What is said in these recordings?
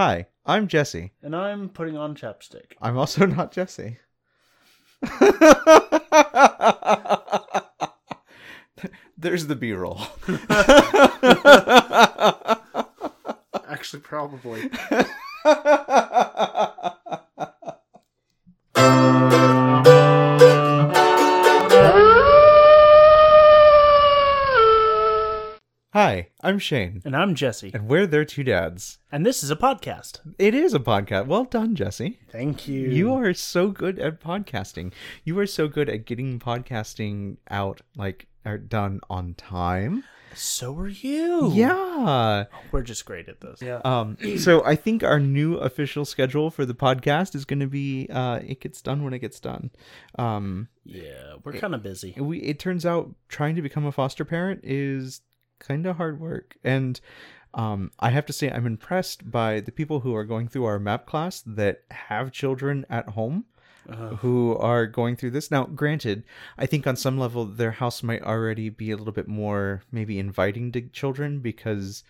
Hi, I'm Jesse. And I'm putting on chapstick. I'm also not Jesse. There's the B roll. Actually, probably. I'm Shane. And I'm Jesse. And we're their two dads. And this is a podcast. It is a podcast. Well done, Jesse. Thank you. You are so good at podcasting. You are so good at getting podcasting out, like, or done on time. So are you. Yeah. We're just great at this. Yeah. Um, so I think our new official schedule for the podcast is going to be uh, it gets done when it gets done. Um, yeah, we're kind of busy. we it turns out trying to become a foster parent is kind of hard work, and um, I have to say I'm impressed by the people who are going through our MAPP class that have children at home. Who are going through this now? Granted, I think on some level their house might already be a little bit more maybe inviting to children because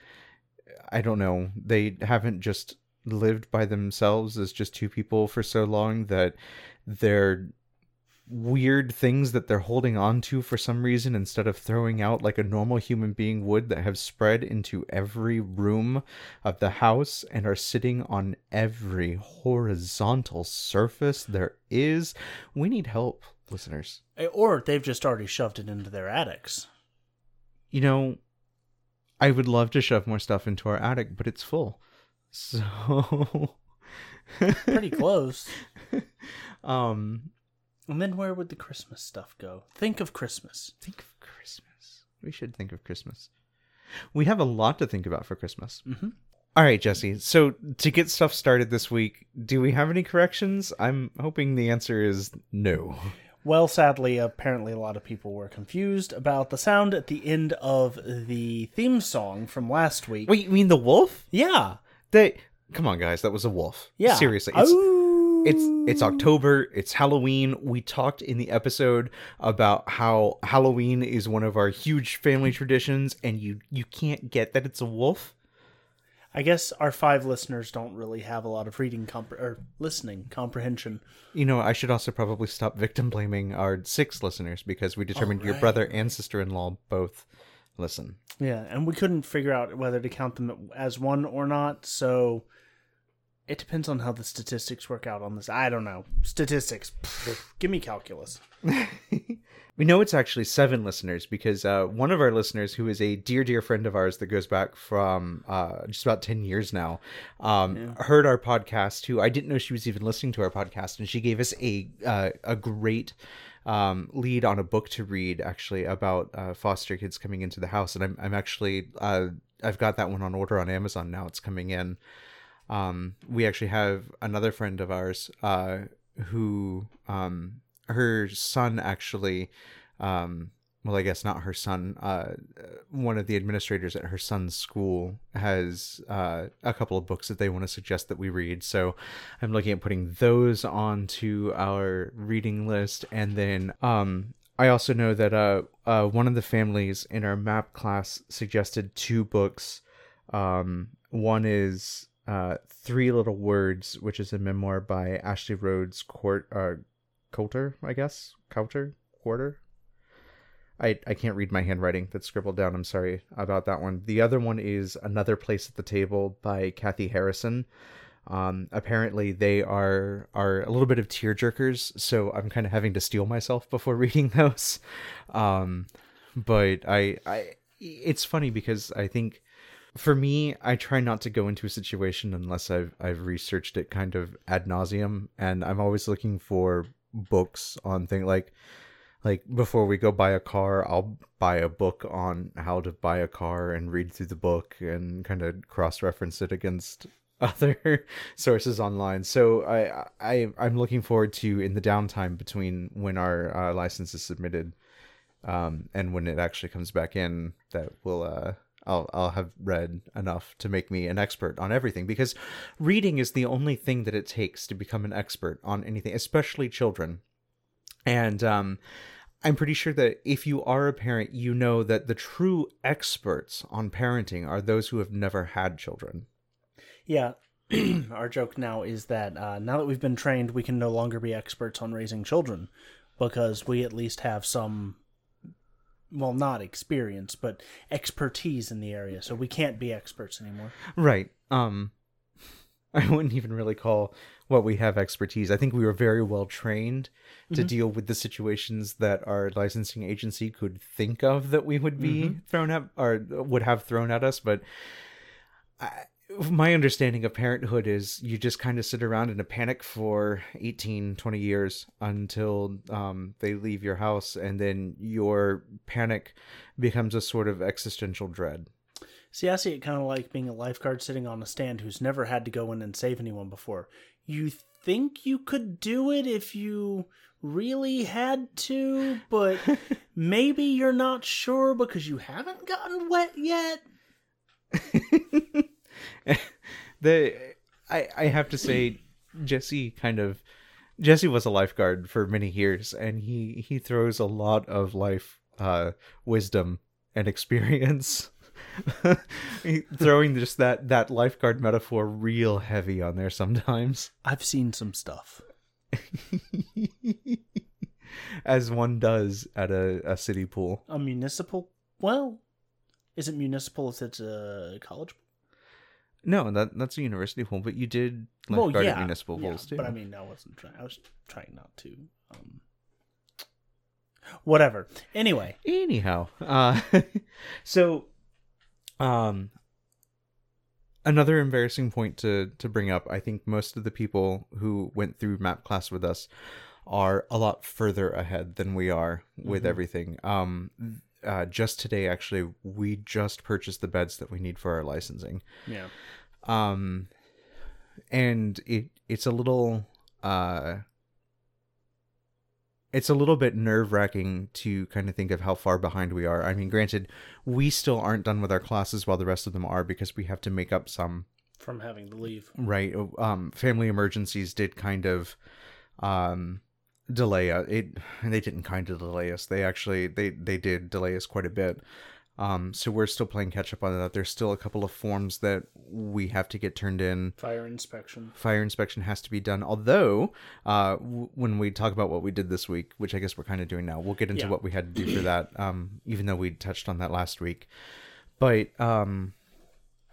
I don't know. They haven't just lived by themselves as just two people for so long that their weird things that they're holding on to for some reason instead of throwing out like a normal human being would that have spread into every room of the house and are sitting on every horizontal surface there is. We need help, listeners. Eh, Or they've just already shoved it into their attics. You know, I would love to shove more stuff into our attic, but it's full. So Pretty close. um and then where would the Christmas stuff go? Think of Christmas. think of Christmas. We should think of Christmas. We have a lot to think about for Christmas. Mhm. All right, Jesse. So to get stuff started this week, do we have any corrections? I'm hoping the answer is no. Well, sadly, apparently a lot of people were confused about the sound at the end of the theme song from last week. Wait, you mean the wolf? Yeah. They come on, guys. That was a wolf. Yeah. seriously. It's, Oh. It's it's October. It's Halloween. We talked in the episode about how Halloween is one of our huge family traditions, and you you can't get that it's a wolf. I guess our five listeners don't really have a lot of reading compre- or listening comprehension. You know, I should also probably stop victim blaming our six listeners because we determined your brother and sister in law both listen. Yeah, and we couldn't figure out whether to count them as one or not, so it depends on how the statistics work out on this. I don't know. Statistics. Give me calculus. We know it's actually seven listeners because uh, one of our listeners, who is a dear, dear friend of ours that goes back from uh, just about 10 years now, um, heard our podcast, who I didn't know she was even listening to our podcast, and she gave us a, uh, a great um, lead on a book to read, actually, about uh, foster kids coming into the house. And I'm, I'm actually, uh, I've got that one on order on Amazon now. It's coming in. Um, we actually have another friend of ours uh, who um, her son actually um well i guess not her son uh one of the administrators at her son's school has uh a couple of books that they want to suggest that we read. So i'm looking at putting those onto our reading list. And then um i also know that uh uh one of the families in our MAPP class suggested two books. Um one is uh three little words which is a memoir by ashley rhodes court uh Coulter, I guess. Coulter? Quarter? I, I can't read my handwriting that's scribbled down. I'm sorry about that one. The other one is Another Place at the Table by Kathy Harrison. Um, apparently they are are a little bit of tear jerkers, so I'm kind of having to steel myself before reading those. Um, but I I it's funny because I think for me, I try not to go into a situation unless I've I've researched it kind of ad nauseum, and I'm always looking for books on things like like before we go buy a car, I'll buy a book on how to buy a car and read through the book and kind of cross reference it against other sources online. So I I I'm looking forward to in the downtime between when our uh, license is submitted um, and when it actually comes back in that we'll uh, I'll I'll have read enough to make me an expert on everything because reading is the only thing that it takes to become an expert on anything, especially children. And um, I'm pretty sure that if you are a parent, you know that the true experts on parenting are those who have never had children. Yeah, our joke now is that uh, now that we've been trained, we can no longer be experts on raising children because we at least have some, well, not experience, but expertise in the area. So we can't be experts anymore. Right. Um I wouldn't even really call what we have expertise. I think we were very well trained to deal with the situations that our licensing agency could think of that we would be thrown at or would have thrown at us, but I, my understanding of parenthood is you just kind of sit around in a panic for 18 20 years until um, they leave your house and then your panic becomes a sort of existential dread See, I see it kind of like being a lifeguard sitting on a stand who's never had to go in and save anyone before. You think you could do it if you really had to, but maybe you're not sure because you haven't gotten wet yet. the I I have to say Jesse kind of Jesse was a lifeguard for many years and he he throws a lot of life uh wisdom and experience throwing just that that lifeguard metaphor real heavy on there sometimes I've seen some stuff. as one does at a, a city pool A municipal? Well, is it municipal if it's a college? No that that's a university pool but you did Well, lifeguard yeah, at municipal yeah, pools too But I mean, I wasn't trying. I was trying not to. Um, whatever. Anyway, anyhow uh so um another embarrassing point to to bring up i think most of the people who went through MAPP class with us are a lot further ahead than we are with everything um uh, just today actually we just purchased the beds that we need for our licensing yeah. um and it it's a little uh it's a little bit nerve wracking to kind of think of how far behind we are. I mean, granted, we still aren't done with our classes while the rest of them are because we have to make up some From having to leave. right. Um, family emergencies did kind of um delay us. It they didn't kind of delay us. They actually they they did delay us quite a bit. Um, so we're still playing catch up on that. There's still a couple of forms that we have to get turned in Fire inspection. fire inspection has to be done. Although, uh, w- when we talk about what we did this week, which I guess we're kind of doing now, we'll get into Yeah. what we had to do for that. Um, even though we touched on that last week, but um,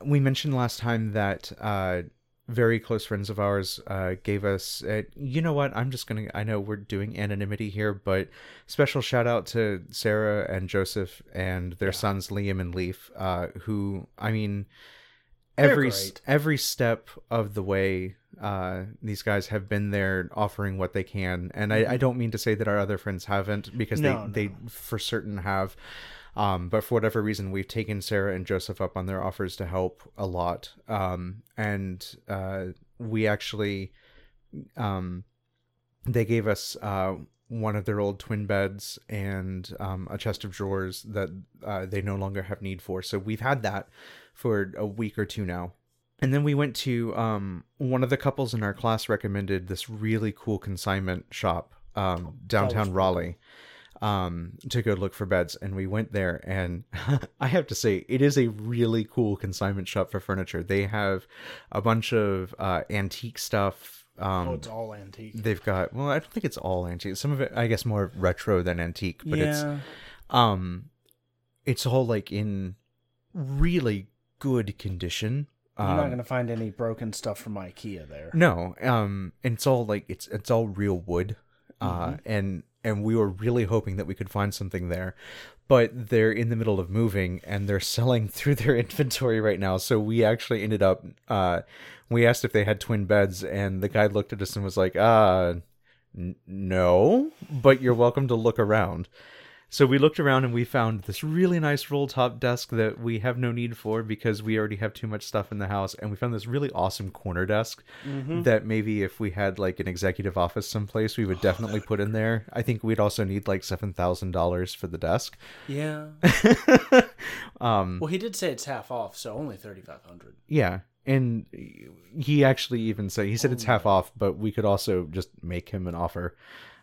we mentioned last time that uh, very close friends of ours uh, gave us. Uh, you know what? I'm just gonna. I know we're doing anonymity here, but special shout out to Sarah and Joseph and their sons Liam and Leaf, uh, who I mean every every step of the way uh these guys have been there offering what they can and I, I don't mean to say that our other friends haven't because No, they they for certain have um but for whatever reason we've taken sarah and joseph up on their offers to help a lot um and uh we actually um they gave us uh one of their old twin beds and um, a chest of drawers that uh, they no longer have need for. So we've had that for a week or two now. And then we went to um, one of the couples in our class recommended this really cool consignment shop um, downtown Raleigh um, to go look for beds. And we went there, and I have to say, it is a really cool consignment shop for furniture. They have a bunch of uh, antique stuff. Um, Oh, it's all antique. They've got well, I don't think it's all antique. Some of it, I guess, more retro than antique, but it's um, it's all like in really good condition. You're Um, not going to find any broken stuff from IKEA there. no, um, and it's all like it's it's all real wood, uh, and and we were really hoping that we could find something there, but they're in the middle of moving and they're selling through their inventory right now. So we actually ended up, uh, we asked if they had twin beds, and the guy looked at us and was like, uh, n- no, but you're welcome to look around. So we looked around and we found this really nice roll top desk that we have no need for because we already have too much stuff in the house. And we found this really awesome corner desk that maybe if we had like an executive office someplace, we would definitely put in there. I think we'd also need like $7,000 for the desk. Yeah. um, Well, he did say it's half off, so only 3500 yeah. And he actually even said, he said it's half off, but we could also just make him an offer,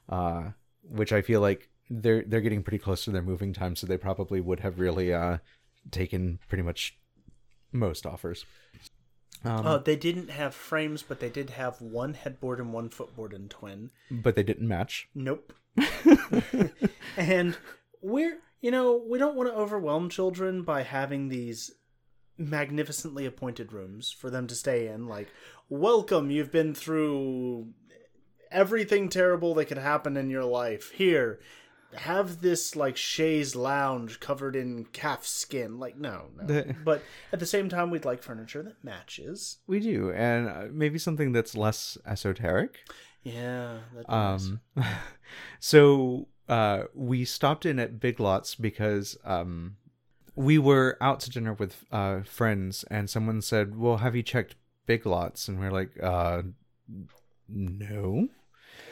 uh, which I feel like they're, they're getting pretty close to their moving time. So they probably would have really, uh, taken pretty much most offers. Um, Uh, they didn't have frames, but they did have one headboard and one footboard and twin. but they didn't match. Nope. and we're, you know, we don't want to overwhelm children by having these magnificently appointed rooms for them to stay in. Like, welcome, you've been through everything terrible that could happen in your life. Here, have this, like, chaise lounge covered in calf skin. Like, no, no. But at the same time, we'd like furniture that matches. We do, and uh, maybe something that's less esoteric. Yeah. Um, so uh, we stopped in at Big Lots because um, we were out to dinner with uh, friends, and someone said, "Well, have you checked Big Lots?" And we're like, uh, "No."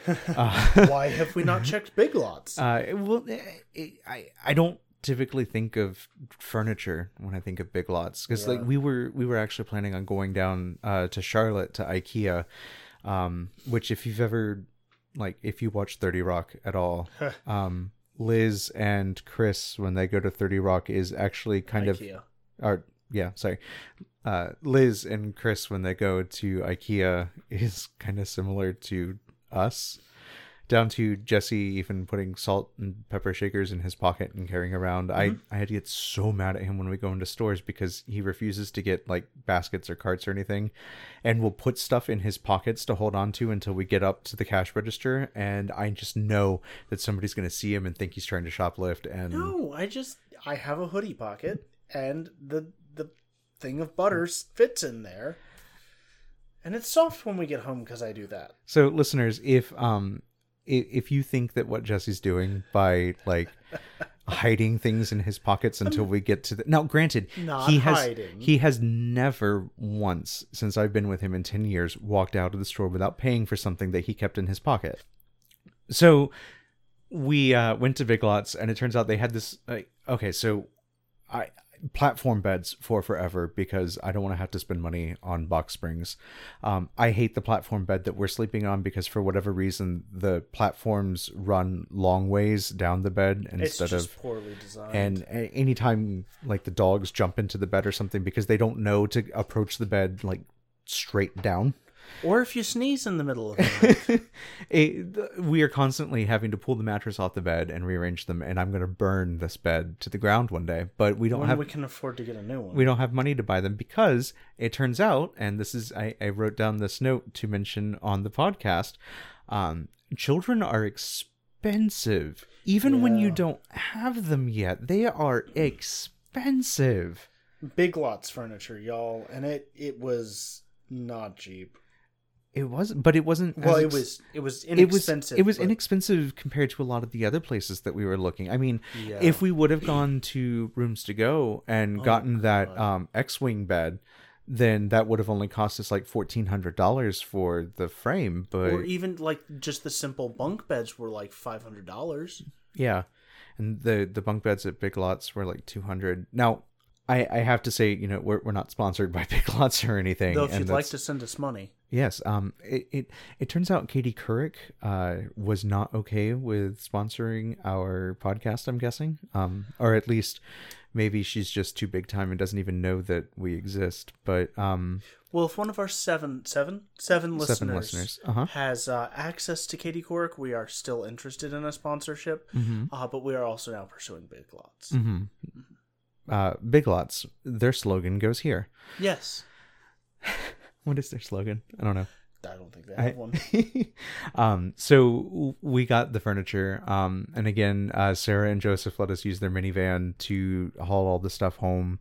Uh, Why have we not checked Big Lots? uh, well, eh, I I don't typically think of furniture when I think of Big Lots because like we were we were actually planning on going down uh, to Charlotte to IKEA, um, which if you've ever like if you watch Thirty Rock at all, um, Liz and Criss when they go to Thirty Rock is actually kind of IKEA. or yeah, sorry. Uh, Liz and Criss when they go to IKEA is kind of similar to us. Down to Jesse even putting salt and pepper shakers in his pocket and carrying around. I mm-hmm. I had to get so mad at him when we go into stores because he refuses to get like baskets or carts or anything, and will put stuff in his pockets to hold on to until we get up to the cash register. And I just know that somebody's going to see him and think he's trying to shoplift. And No, I just I have a hoodie pocket and the the thing of butter fits in there. And it's soft when we get home because I do that. So, listeners, if um, if, if you think that what Jesse's doing by like hiding things in his pockets until we get to the now, granted, Not he has hiding. he has never once since I've been with him in ten years walked out of the store without paying for something that he kept in his pocket. So we uh, went to Big Lots, and it turns out they had this. Like, okay, so I platform beds for forever because I don't want to have to spend money on box springs. Um, I hate the platform bed that we're sleeping on because for whatever reason the platforms run long ways down the bed It's instead just of. poorly designed. And anytime like the dogs jump into the bed or something because they don't know to approach the bed like straight down. Or if you sneeze in the middle of the night. it, th- we are constantly having to pull the mattress off the bed and rearrange them, and I'm going to burn this bed to the ground one day. But we don't when have we can afford to get a new one. we don't have money to buy them because it turns out, and this is I, I wrote down this note to mention on the podcast. Um, children are expensive, even when you don't have them yet. They are expensive. Big Lots furniture, y'all, and it it was not cheap. It was, but it wasn't. Well, as it was it was it was inexpensive. it was but- inexpensive compared to a lot of the other places that we were looking. I mean, Yeah. if we would have gone to Rooms to Go and Oh, gotten that um, X-wing bed, then that would have only cost us like fourteen hundred dollars for the frame. But or even like just the simple bunk beds were like five hundred dollars. yeah, and the the bunk beds at Big Lots were like two hundred. Now, I I have to say, you know, we're we're not sponsored by Big Lots or anything. Though if you'd like to send us money, Yes. Um. It, it it turns out Katie Couric uh was not okay with sponsoring our podcast. I'm guessing. Um. Or at least maybe she's just too big time and doesn't even know that we exist. But um. well, if one of our seven, seven, seven listeners, Seven listeners. Uh-huh. has uh, access to Katie Couric, we are still interested in a sponsorship. Mm-hmm. Uh, but we are also now pursuing Big Lots. Mm-hmm. Uh. Big Lots. Their slogan goes here. Yes, What is their slogan? I don't know. I don't think they I- have one. um, so we got the furniture. Um, and again, uh, Sarah and Joseph let us use their minivan to haul all the stuff home.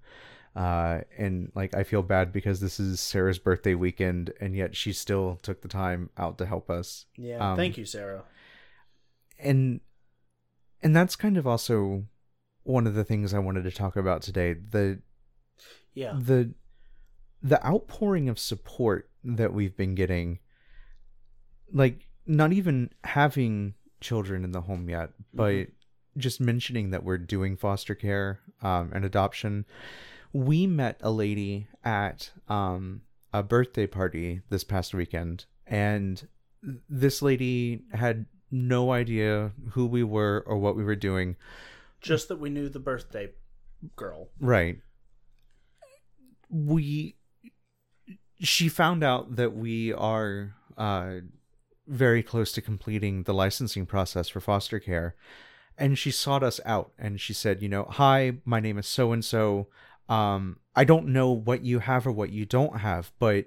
Uh, and like, I feel bad because this is Sarah's birthday weekend, and yet she still took the time out to help us. Yeah, Um, thank you, Sarah. And, and that's kind of also one of the things I wanted to talk about today. The, Yeah, the the outpouring of support that we've been getting like not even having children in the home yet but just mentioning that we're doing foster care um, and adoption. We met a lady at um, a birthday party this past weekend and this lady had no idea who we were or what we were doing just that we knew the birthday girl. Right. We she found out that we are uh, very close to completing the licensing process for foster care. And she sought us out and she said, you know, hi, my name is so and so. Um, I don't know what you have or what you don't have, but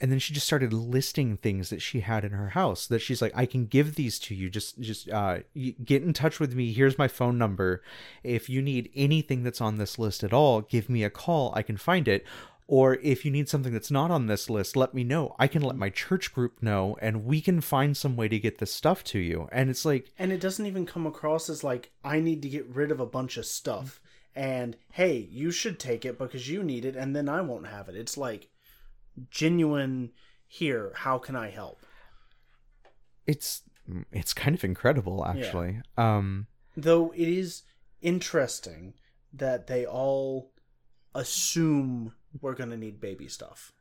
and then she just started listing things that she had in her house that she's like i can give these to you. Just just uh get in touch with me. Here's my phone number. If you need anything that's on this list at all give me a call. I can find it. Or if you need something that's not on this list let me know. I can let my church group know and we can find some way to get this stuff to you. And it's like and it doesn't even come across as like i need to get rid of a bunch of stuff. And hey you should take it because you need it and then i won't have it. It's like genuine here how can i help? It's it's kind of incredible actually. Yeah. um though it is interesting that they all assume we're going to need baby stuff.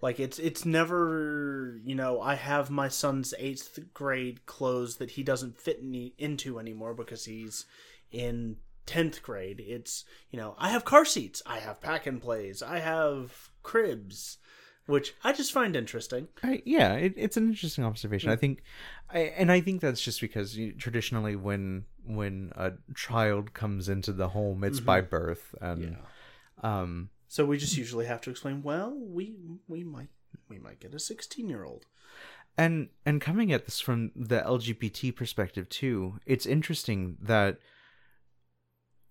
Like it's it's never you know i have my son's eighth grade clothes that he doesn't fit any, into anymore because he's in 10th grade. It's you know i have car seats. I have pack and plays. I have cribs which i just find interesting I, yeah it, it's an interesting observation i think I, and i think that's just because you, traditionally when when a child comes into the home it's mm-hmm. by birth and yeah. um so we just usually have to explain well we we might we might get a 16 year old and and coming at this from the lgbt perspective too it's interesting that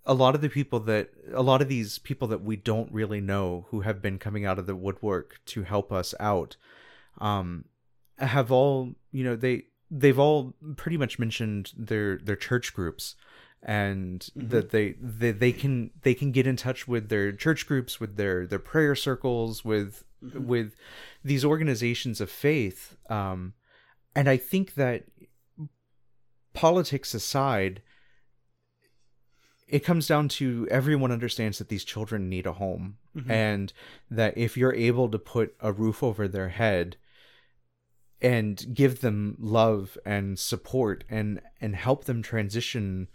a lot of the people that a lot of these people that we don't really know who have been coming out of the woodwork to help us out um have all you know they they've all pretty much mentioned their their church groups and mm-hmm. that they, they they can they can get in touch with their church groups with their their prayer circles with mm-hmm. with these organizations of faith um and i think that politics aside it comes down to everyone understands that these children need a home mm-hmm. and that if you're able to put a roof over their head and give them love and support and and help them transition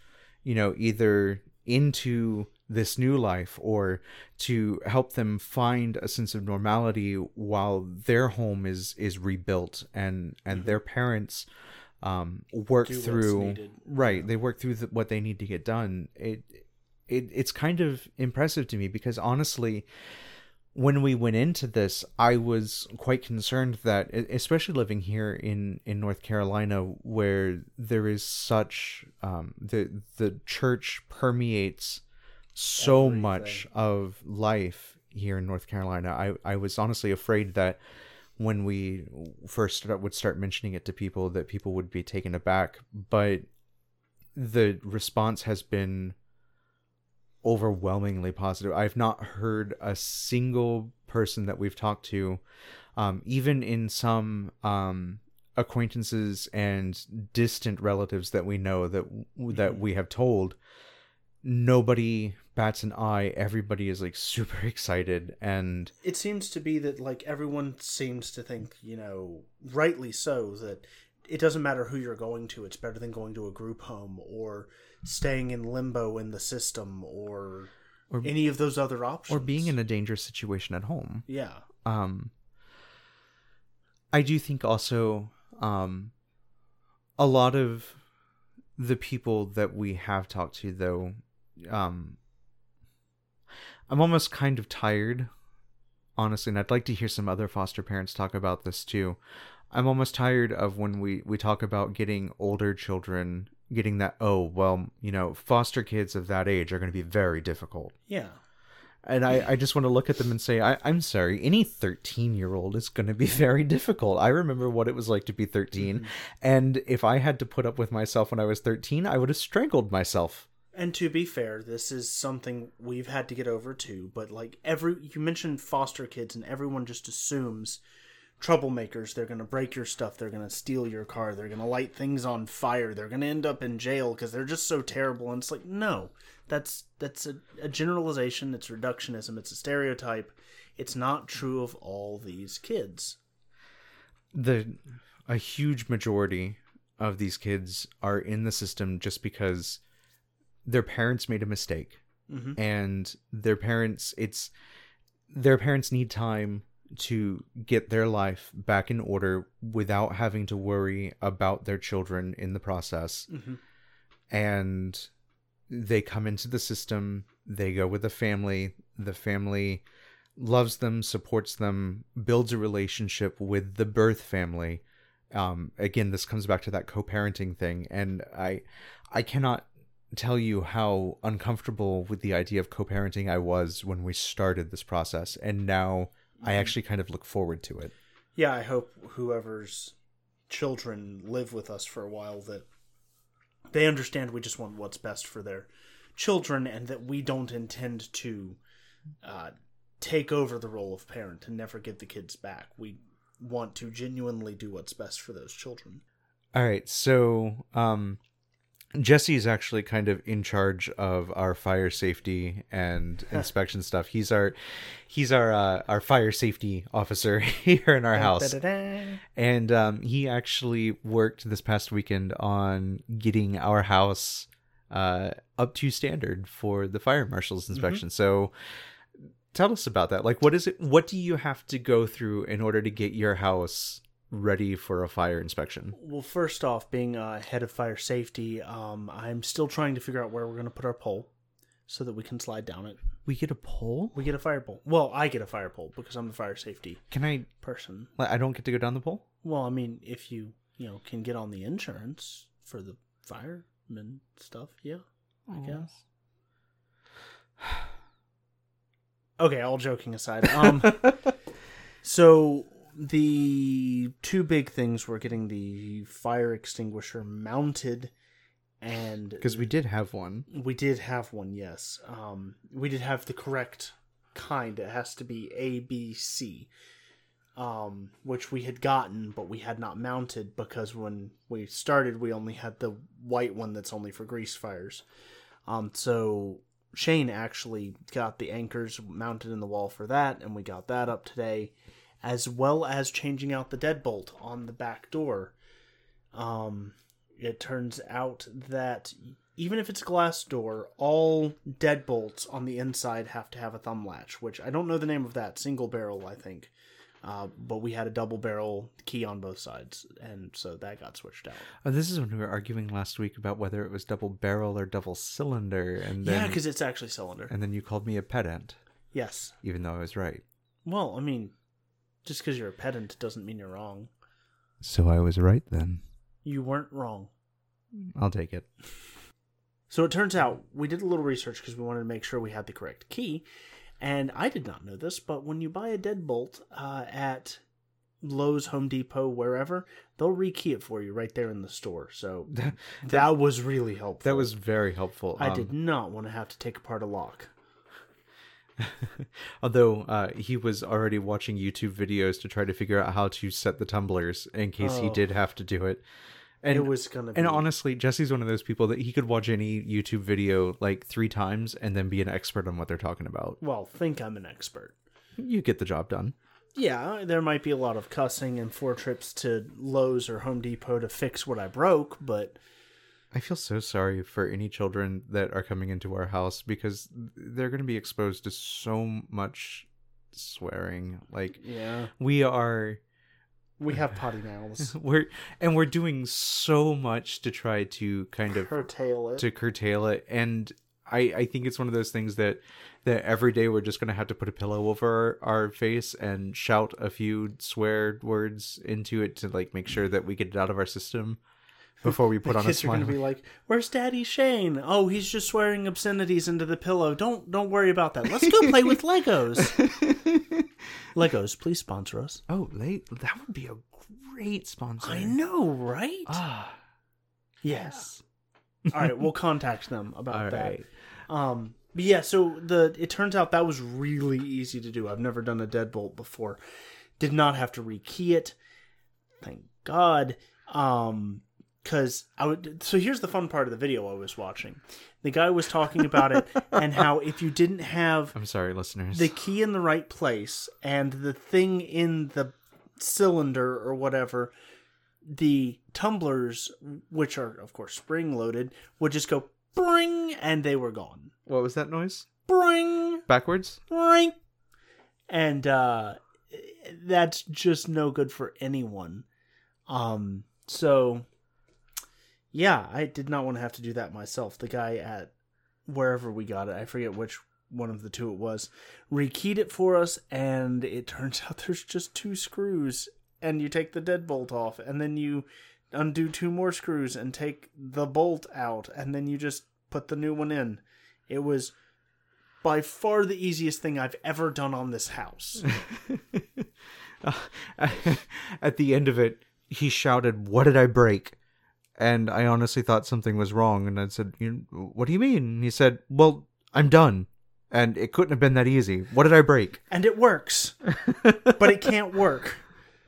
you know either into this new life or to help them find a sense of normality while their home is is rebuilt and and mm-hmm. their parents um, work Do through right. They work through the, what they need to get done. It it it's kind of impressive to me because honestly, when we went into this, I was quite concerned that, especially living here in in North Carolina, where there is such um, the the church permeates so Everything. much of life here in North Carolina. I I was honestly afraid that when we first start, would start mentioning it to people that people would be taken aback but the response has been overwhelmingly positive i've not heard a single person that we've talked to um, even in some um, acquaintances and distant relatives that we know that that mm-hmm. we have told nobody bats an eye. Everybody is like super excited and it seems to be that like everyone seems to think you know rightly so that it doesn't matter who you're going to it's better than going to a group home or staying in limbo in the system or or any of those other options. or being in a dangerous situation at home. Yeah. Um i do think also um a lot of the people that we have talked to though um I'm almost kind of tired, honestly, and I'd like to hear some other foster parents talk about this too. I'm almost tired of when we we talk about getting older children getting that oh well you know foster kids of that age are going to be very difficult. Yeah. And I, I just want to look at them and say I, i'm sorry any 13 year old is going to be very difficult. I remember what it was like to be 13 mm-hmm. and if i had to put up with myself when i was 13 i would have strangled myself and to be fair, this is something we've had to get over too. But like every, you mentioned foster kids, and everyone just assumes troublemakers. They're going to break your stuff. They're going to steal your car. They're going to light things on fire. They're going to end up in jail because they're just so terrible. And it's like, no, that's that's a, a generalization. It's reductionism. It's a stereotype. It's not true of all these kids. The a huge majority of these kids are in the system just because their parents made a mistake mm-hmm. and their parents it's their parents need time to get their life back in order without having to worry about their children in the process. Mm-hmm. And they come into the system, they go with the family, the family loves them, supports them, builds a relationship with the birth family. Um, again, this comes back to that co-parenting thing, and I, I cannot tell you how uncomfortable with the idea of co-parenting I was when we started this process, and now I actually kind of look forward to it. Yeah, I hope whoever's children live with us for a while that they understand we just want what's best for their children and that we don't intend to uh, take over the role of parent and never give the kids back. We want to genuinely do what's best for those children. All right, so um, Jesse is actually kind of in charge of our fire safety and inspection stuff. He's our he's our uh, our fire safety officer here in our house, and um, he actually worked this past weekend on getting our house uh, up to standard for the fire marshal's inspection. So. Tell us about that. Like, what is it? What do you have to go through in order to get your house ready for a fire inspection? Well, first off, being uh, head of fire safety, um, I'm still trying to figure out where we're going to put our pole so that we can slide down it. We get a pole. We get a fire pole. Well, I get a fire pole because I'm the fire safety Can I? person. I don't get to go down the pole. Well, I mean, if you you know can get on the insurance for the fireman stuff, yeah, I guess. Okay, all joking aside, um, so the two big things were getting the fire extinguisher mounted, and Because we did have one. we did have one. Yes, um, we did have the correct kind. It has to be A, B, C um, which we had gotten, but we had not mounted because when we started, we only had the white one that's only for grease fires. Um, so Shane actually got the anchors mounted in the wall for that, and we got that up today, as well as changing out the deadbolt on the back door. Um, it turns out that even if it's a glass door, all deadbolts on the inside have to have a thumb latch, which I don't know the name of that. Single barrel, I think. Uh, but we had a double barrel key on both sides, and so that got switched out. Oh, this is when we were arguing last week about whether it was double barrel or double cylinder, and then yeah, because it's actually cylinder. and then you called me a pedant, Yes. even though I was right. Well, I mean, just because you're a pedant doesn't mean you're wrong. So I was right then. You weren't wrong. I'll take it. So it turns out we did a little research because we wanted to make sure we had the correct key. And I did not know this, but when you buy a deadbolt uh, at Lowe's, Home Depot, wherever, they'll rekey it for you right there in the store. So that was really helpful. That was very helpful. I Um, did not want to have to take apart a lock. Although uh, he was already watching YouTube videos to try to figure out how to set the tumblers in case he Oh. did have to do it. And it was gonna be and honestly, Jesse's one of those people that he could watch any YouTube video like three times and then be an expert on what they're talking about. well, think I'm an expert. You get the job done. Yeah, there might be a lot of cussing and four trips to Lowe's or Home Depot to fix what I broke, but I feel so sorry for any children that are coming into our house because they're going to be exposed to so much swearing. Like yeah, we are we have potty mouths. we're and we're doing so much to try to kind of Curtail it. to curtail it and I, I think it's one of those things that that every day we're just gonna have to put a pillow over our, our face and shout a few swear words into it to like make sure that we get it out of our system before we put the on a kids are gonna be like, "Where's Daddy Shane? Oh, he's just swearing obscenities into the pillow. Don't don't worry about that. Let's go play with Legos. Legos, please sponsor us. oh, that would be a great sponsor. I know, right? Ah, yes. All right, we'll contact them about all that. right. Um, but yeah, so the it turns out that was really easy to do. I've never done a deadbolt before. Did not have to rekey it. Thank God. Um, because I would. So here's the fun part of the video I was watching. The guy was talking about it and how if you didn't have I'm sorry, listeners. the key in the right place and the thing in the cylinder or whatever, the tumblers, which are of course spring loaded, would just go bring and they were gone. what was that noise? Bring, Backwards? bring. And uh that's just no good for anyone. Um, so yeah, I did not want to have to do that myself. The guy at wherever we got it, I forget which one of the two it was, rekeyed it for us, and it turns out there's just two screws, and you take the deadbolt off, and then you undo two more screws and take the bolt out, and then you just put the new one in. It was by far the easiest thing I've ever done on this house. Uh, at the end of it, he shouted, "What did I break?" And I honestly thought something was wrong, and I said, you, "What do you mean?" And he said, "Well, I'm done." And it couldn't have been that easy. What did I break? and it works, but it can't work.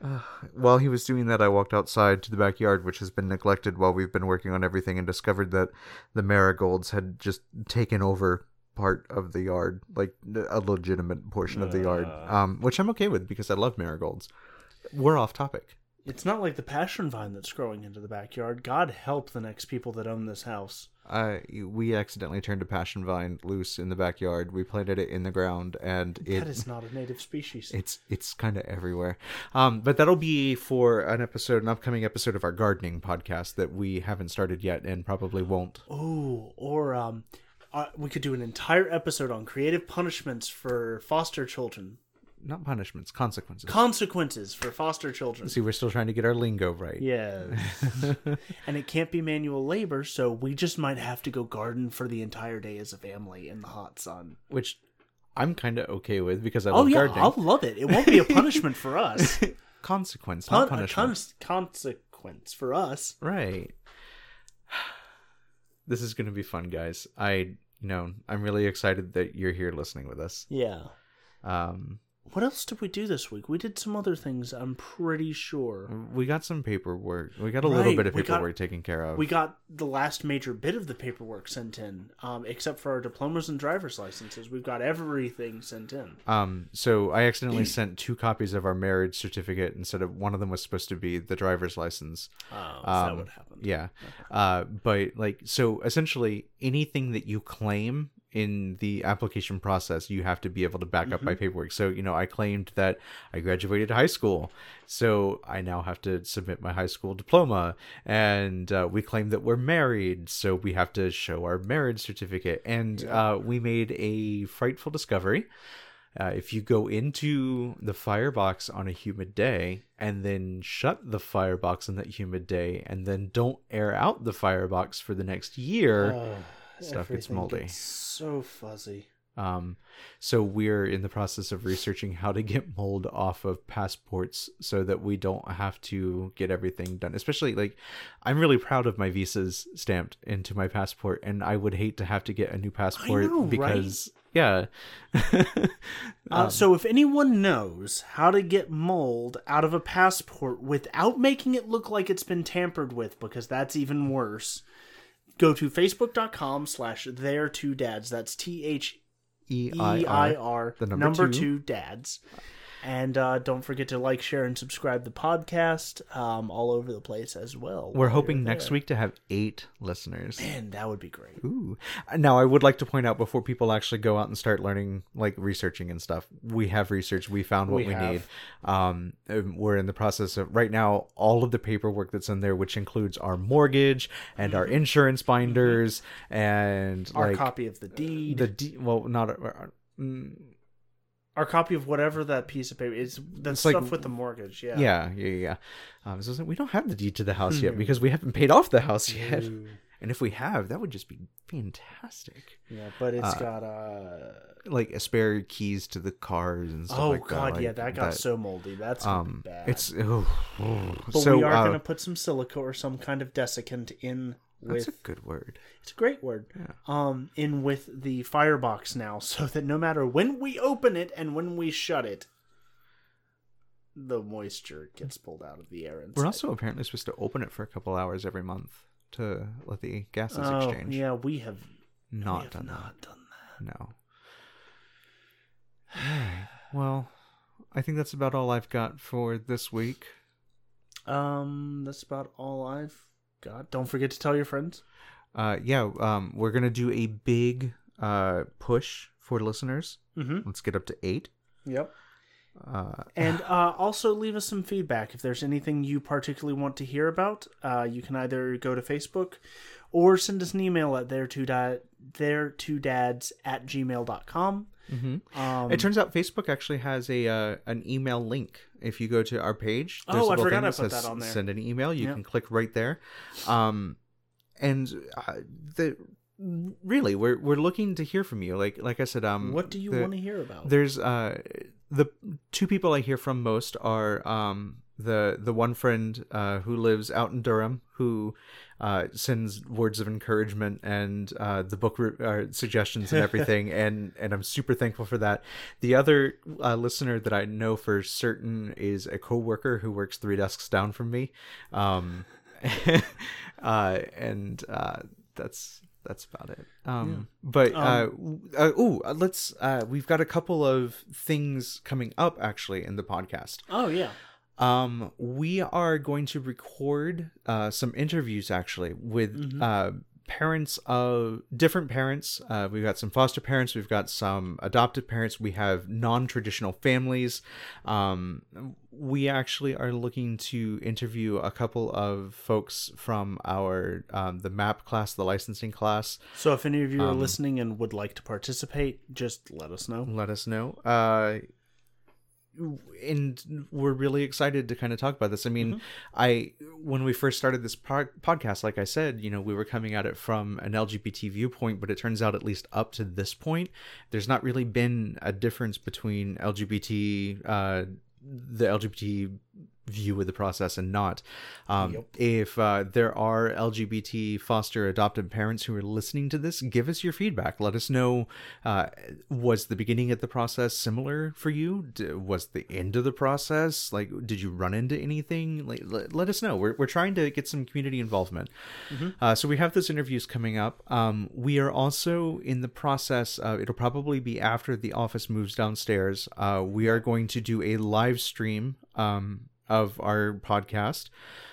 While he was doing that, I walked outside to the backyard, which has been neglected while we've been working on everything, and discovered that the marigolds had just taken over part of the yard, like a legitimate portion of the yard, um, which I'm okay with because I love marigolds. We're off topic. It's not like the passion vine that's growing into the backyard. God help the next people that own this house. I we accidentally turned a passion vine loose in the backyard. We planted it in the ground, and it that is not a native species. it's it's kind of everywhere. Um, but that'll be for an episode, an upcoming episode of our gardening podcast that we haven't started yet, and probably won't. Oh, or um, uh, we could do an entire episode on creative punishments for foster children, Not punishments, consequences. consequences for foster children. See, we're still trying to get our lingo right. Yes. and it can't be manual labor, so we just might have to go garden for the entire day as a family in the hot sun. Which I'm kind of okay with because I Oh love yeah, gardening. I'll love it. It won't be a punishment for us. Consequence, not punishment. cons- consequence for us. Right. This is going to be fun, guys. I, you know, I'm really excited that you're here listening with us. Yeah. Um, What else did we do this week? We did some other things, I'm pretty sure. we got some paperwork. We got a little Right, bit of we got- paperwork taken care of. We got the last major bit of the paperwork sent in, um, except for our diplomas and driver's licenses. We've got everything sent in. Um, so I accidentally sent two copies of our marriage certificate instead of one of them was supposed to be the driver's license. Oh, is that Um, what happened? Yeah. Uh, but like, so essentially anything that you claim in the application process, you have to be able to back up my paperwork. So, you know, I claimed that I graduated high school. So I now have to submit my high school diploma. And uh, we claim that we're married. So we have to show our marriage certificate. And uh, we made a frightful discovery. Uh, if you go into the firebox on a humid day and then shut the firebox on that humid day and then don't air out the firebox for the next year, Oh, stuff gets moldy. gets so fuzzy. um, so we're in the process of researching how to get mold off of passports so that we don't have to get everything done. Especially like, I'm really proud of my visas stamped into my passport, and I would hate to have to get a new passport know, right? because yeah. Uh, so, if anyone knows how to get mold out of a passport without making it look like it's been tampered with, because that's even worse, go to facebook.com slash their two dads. That's T H E I R, the number, number two. two. dads. And uh, don't forget to like, share, and subscribe the podcast um, all over the place as well. We're hoping next week to have eight listeners. Man, that would be great. Ooh. Now, I would like to point out before people actually go out and start learning, like researching and stuff, we have research. We found what We we, need. Um, we're in the process of right now. All of the paperwork that's in there, which includes our mortgage and our insurance binders and Mm-hmm. Our like copy of the deed. the de- well, not uh, mm, our copy of whatever that piece of paper is. The It's like- stuff with the mortgage. Yeah. yeah, yeah, yeah. Um, so we don't have the deed to the house yet because we haven't paid off the house yet. And if we have, that would just be fantastic. Yeah, but it's got uh like spare keys to the cars and stuff oh like that. god, like yeah, that got so moldy. That's um bad. it's oh, but so we are uh, gonna put some silica or some kind of desiccant in that's a good word it's a great word. Um in with the firebox now so that no matter when we open it and when we shut it the moisture gets pulled out of the air inside. we're also apparently supposed to open it for a couple hours every month to let the gases oh, exchange Yeah, we have we not have done not done that. that no well i think that's about all i've got for this week Um that's about all I've got. Don't forget to tell your friends. uh yeah um we're gonna do a big uh push for listeners Mm-hmm. let's get up to eight Yep. Uh, And uh, also leave us some feedback. If there's anything you particularly want to hear about, uh, you can either go to Facebook or send us an email at their two da- their two dads at gmail.com. mhm. Um, it turns out Facebook actually has a uh, an email link. If you go to our page, Oh, there's a I forgot thing I put says that on there. Send an email. You Yeah. can click right there. Um, and uh, the really, we're we're looking to hear from you. Like like I said, um, what do you want to hear about? There's uh the two people I hear from most are um the the one friend uh who lives out in Durham who uh sends words of encouragement and uh the book re- uh, suggestions and everything and and I'm super thankful for that. The other uh, listener that I know for certain is a coworker who works three desks down from me. Um uh and uh that's that's about it. Um, but uh, uh, ooh, uh, let's. Uh, we've got a couple of things coming up actually in the podcast. oh yeah. Um, we are going to record uh, some interviews actually with uh, parents of different parents. Uh, we've got some foster parents, we've got some adopted parents, we have non-traditional families. Um, we actually are looking to interview a couple of folks from our um, the MAPP class, the licensing class. So if any of you are Um, listening and would like to participate, just let us know. let us know. Uh, and we're really excited to kind of talk about this. I mean, I when we first started this pro- podcast, like I said, you know, we were coming at it from an LGBT viewpoint, but it turns out at least up to this point, there's not really been a difference between LGBT, uh, the LGBT view of the process and not. Um, Yep. If uh, there are LGBT foster adopted parents who are listening to this, give us your feedback. Let us know uh, was the beginning of the process similar for you? D- was the end of the process like? Did you run into anything? Like, let, let us know. We're we're trying to get some community involvement. Uh, so we have those interviews coming up. Um, we are also in the process. Uh, it'll probably be after the office moves downstairs. Uh, we are going to do a live stream um, of our podcast,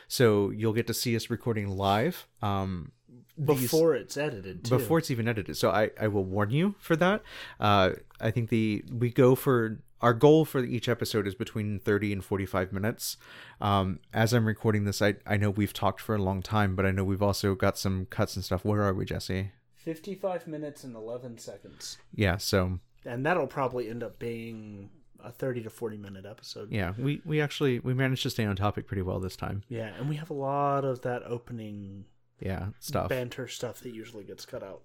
so you'll get to see us recording live. Um, these- Before it's edited, too. before it's even edited. So I, I will warn you for that. Uh, I think the we go for our goal for each episode is between 30 and 45 minutes. Um, as I'm recording this, I, I know we've talked for a long time, but I know we've also got some cuts and stuff. Where are we, Jesse? 55 minutes and 11 seconds. Yeah, so And that'll probably end up being a 30 to 40 minute episode. yeah, we, we actually we managed to stay on topic pretty well this time. Yeah, and we have a lot of that opening Yeah, stuff. banter stuff that usually gets cut out.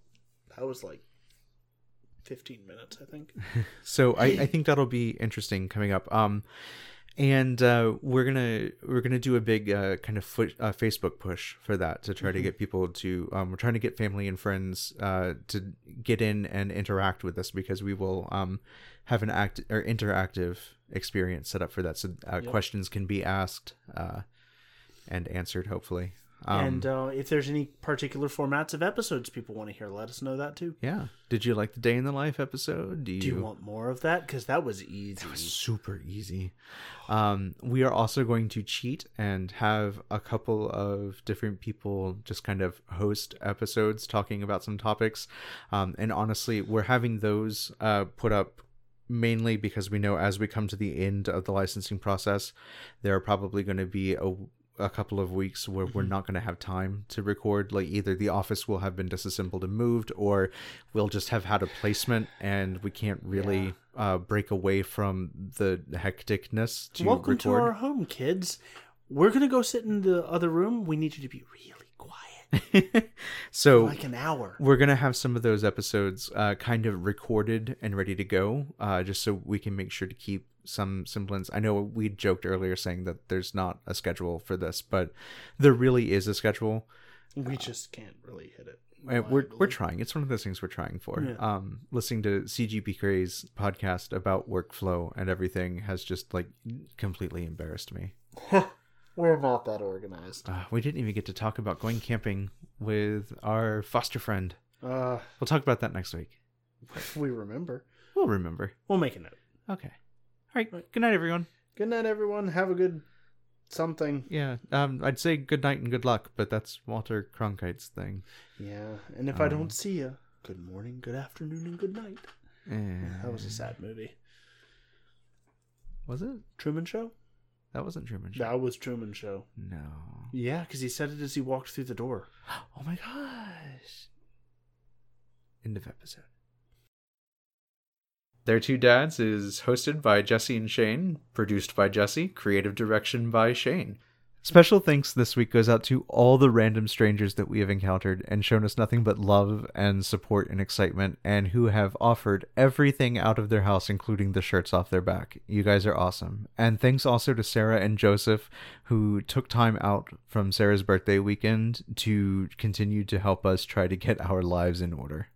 That was like 15 minutes, I think. so I, I think that'll be interesting coming up um and uh, we're gonna we're gonna do a big uh, kind of foot, uh, Facebook push for that to try to get people to um, we're trying to get family and friends uh, to get in and interact with us because we will um, have an act or interactive experience set up for that so uh, questions can be asked uh, and answered hopefully um, and uh, if there's any particular formats of episodes people want to hear, let us know that too. yeah did you like the day in the life episode do you, Do you want more of that? Because that was easy. That was super easy. Um, we are also going to cheat and have a couple of different people just kind of host episodes talking about some topics. Um, and honestly, we're having those uh, put up mainly because we know as we come to the end of the licensing process, there are probably going to be a a couple of weeks where we're not going to have time to record like either the office will have been disassembled and moved or we'll just have had a placement and we can't really uh, break away from the hecticness to Welcome to our home, kids. We're going to go sit in the other room. We need you to be really quiet. so Like an hour. we're gonna have some of those episodes uh, kind of recorded and ready to go uh, just so we can make sure to keep some semblance i know we joked earlier saying that there's not a schedule for this but there really is a schedule We just can't really hit it. Uh, we're we're trying. It's one of those things we're trying for. Yeah. Um, listening to CGP Gray's podcast about workflow and everything has just like completely embarrassed me. We're not that organized. Uh, we didn't even get to talk about going camping with our foster friend. Uh, We'll talk about that next week. if we remember. We'll remember. We'll make a note. Okay. All right. Good night, everyone. Good night, everyone. Have a good something. Yeah. Um, I'd say good night and good luck, but that's Walter Cronkite's thing. Yeah. And if I don't see you, good morning, good afternoon, and good night. Eh. That was a sad movie. Was it? Truman Show? That wasn't Truman Show. That was Truman Show. No. Yeah, because he said it as he walked through the door. Oh my gosh. End of episode. Their Two Dads is hosted by Jesse and Shane, produced by Jesse, creative direction by Shane. Special thanks this week goes out to all the random strangers that we have encountered and shown us nothing but love and support and excitement, and who have offered everything out of their house, including the shirts off their back. You guys are awesome. And thanks also to Sarah and Joseph, who took time out from Sarah's birthday weekend to continue to help us try to get our lives in order.